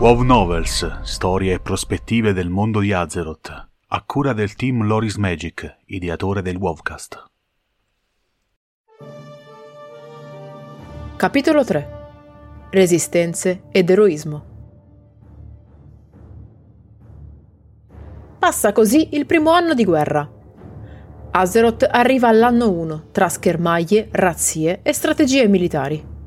WoW Novels, storie e prospettive del mondo di Azeroth, a cura del team Loris Magic, ideatore del WoWcast. Capitolo 3 Resistenze ed eroismo Passa così il primo anno di guerra. Azeroth arriva all'anno 1 tra schermaglie, razzie e strategie militari.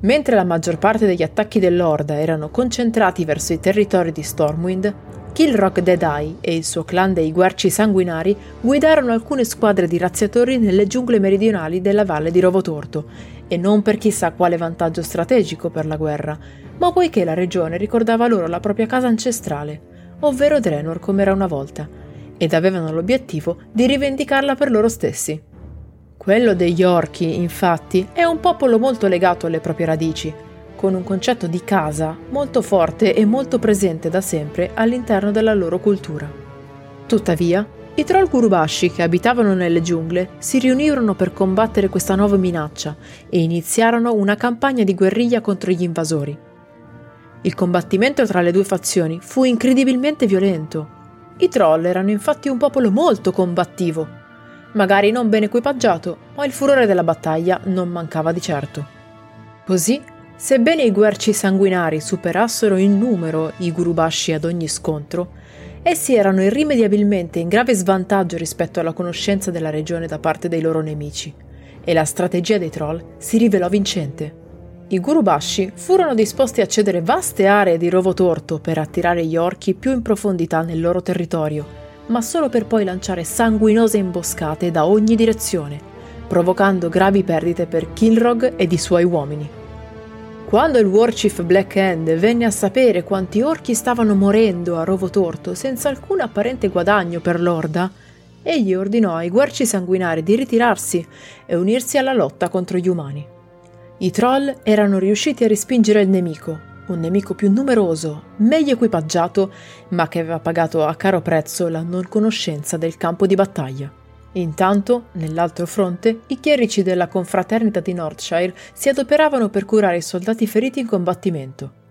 Mentre la maggior parte degli attacchi dell'Orda erano concentrati verso i territori di Stormwind, Kilrock Deadeye e il suo clan dei Guerci Sanguinari guidarono alcune squadre di razziatori nelle giungle meridionali della valle di Rovotorto, e non per chissà quale vantaggio strategico per la guerra, ma poiché la regione ricordava loro la propria casa ancestrale, ovvero Draenor come era una volta, ed avevano l'obiettivo di rivendicarla per loro stessi. Quello degli orchi, infatti, è un popolo molto legato alle proprie radici, con un concetto di casa molto forte e molto presente da sempre all'interno della loro cultura. Tuttavia, i troll Gurubashi che abitavano nelle giungle si riunirono per combattere questa nuova minaccia e iniziarono una campagna di guerriglia contro gli invasori. Il combattimento tra le due fazioni fu incredibilmente violento. I troll erano infatti un popolo molto combattivo magari non ben equipaggiato, ma il furore della battaglia non mancava di certo. Così, sebbene i guerci sanguinari superassero in numero i gurubashi ad ogni scontro, essi erano irrimediabilmente in grave svantaggio rispetto alla conoscenza della regione da parte dei loro nemici, e la strategia dei troll si rivelò vincente. I Gurubashi furono disposti a cedere vaste aree di rovo torto per attirare gli orchi più in profondità nel loro territorio, ma solo per poi lanciare sanguinose imboscate da ogni direzione, provocando gravi perdite per Kilrog ed i suoi uomini. Quando il Warchief Black Hand venne a sapere quanti orchi stavano morendo a rovo torto senza alcun apparente guadagno per l'Orda, egli ordinò ai guerci sanguinari di ritirarsi e unirsi alla lotta contro gli umani. I troll erano riusciti a respingere il nemico, un nemico più numeroso, meglio equipaggiato, ma che aveva pagato a caro prezzo la non conoscenza del campo di battaglia. Intanto, nell'altro fronte, i chierici della confraternita di Northshire si adoperavano per curare i soldati feriti in combattimento.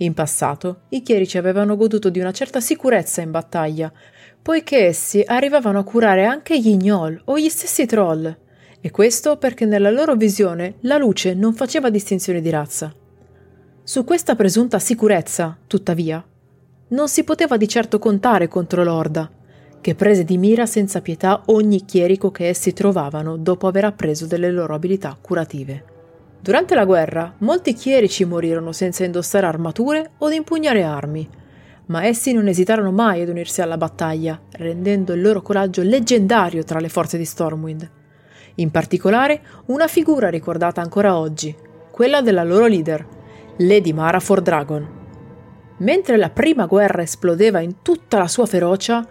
In passato, i chierici avevano goduto di una certa sicurezza in battaglia, poiché essi arrivavano a curare anche gli gnoll o gli stessi troll, e questo perché nella loro visione la luce non faceva distinzione di razza. Su questa presunta sicurezza, tuttavia, non si poteva di certo contare contro l'Orda, che prese di mira senza pietà ogni chierico che essi trovavano dopo aver appreso delle loro abilità curative. Durante la guerra, molti chierici morirono senza indossare armature o impugnare armi, ma essi non esitarono mai ad unirsi alla battaglia, rendendo il loro coraggio leggendario tra le forze di Stormwind. In particolare, una figura ricordata ancora oggi, quella della loro leader, Lady Mara for Dragon. Mentre la prima guerra esplodeva in tutta la sua ferocia,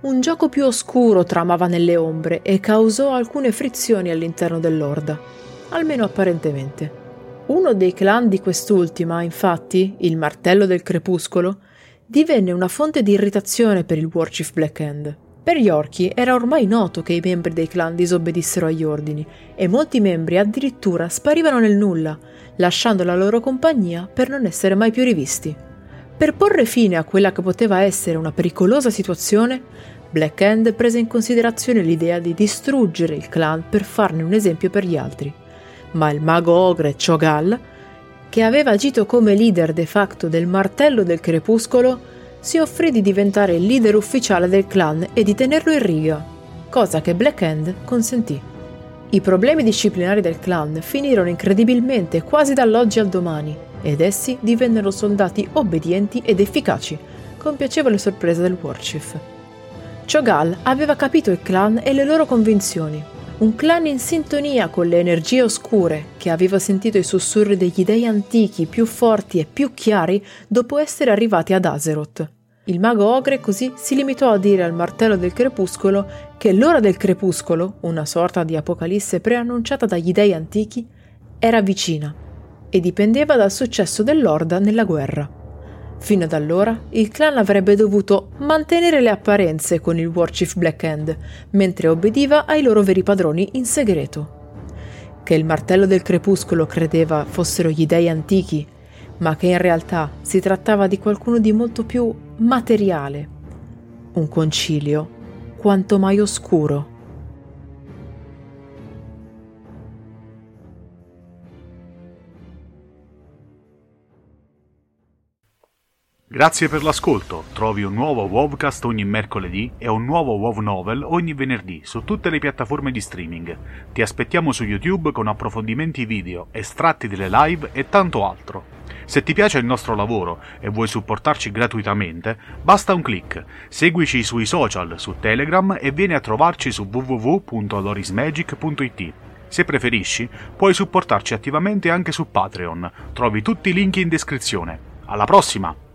un gioco più oscuro tramava nelle ombre e causò alcune frizioni all'interno dell'Orda, almeno apparentemente. Uno dei clan di quest'ultima, infatti, il Martello del Crepuscolo, divenne una fonte di irritazione per il Warchief Black Hand. Per gli orchi era ormai noto che i membri dei clan disobbedissero agli ordini e molti membri addirittura sparivano nel nulla, lasciando la loro compagnia per non essere mai più rivisti. Per porre fine a quella che poteva essere una pericolosa situazione, Black Hand prese in considerazione l'idea di distruggere il clan per farne un esempio per gli altri. Ma il mago ogre Chogal, che aveva agito come leader de facto del Martello del Crepuscolo, si offrì di diventare il leader ufficiale del clan e di tenerlo in riga, cosa che Black Hand consentì. I problemi disciplinari del clan finirono incredibilmente quasi dall'oggi al domani ed essi divennero soldati obbedienti ed efficaci, con piacevole sorpresa del Warchief. Chogal aveva capito il clan e le loro convinzioni, un clan in sintonia con le energie oscure che aveva sentito i sussurri degli dei antichi più forti e più chiari dopo essere arrivati ad Azeroth. Il mago Ogre così si limitò a dire al martello del crepuscolo che l'ora del crepuscolo, una sorta di apocalisse preannunciata dagli dei antichi, era vicina e dipendeva dal successo dell'Orda nella guerra. Fino ad allora il clan avrebbe dovuto mantenere le apparenze con il Warchief Black Hand, mentre obbediva ai loro veri padroni in segreto. Che il martello del crepuscolo credeva fossero gli dei antichi ma che in realtà si trattava di qualcuno di molto più materiale. Un concilio quanto mai oscuro. Grazie per l'ascolto. Trovi un nuovo Wovcast ogni mercoledì e un nuovo WoW Novel ogni venerdì su tutte le piattaforme di streaming. Ti aspettiamo su YouTube con approfondimenti video, estratti delle live e tanto altro. Se ti piace il nostro lavoro e vuoi supportarci gratuitamente, basta un clic. Seguici sui social, su Telegram e vieni a trovarci su www.lorismagic.it. Se preferisci, puoi supportarci attivamente anche su Patreon. Trovi tutti i link in descrizione. Alla prossima!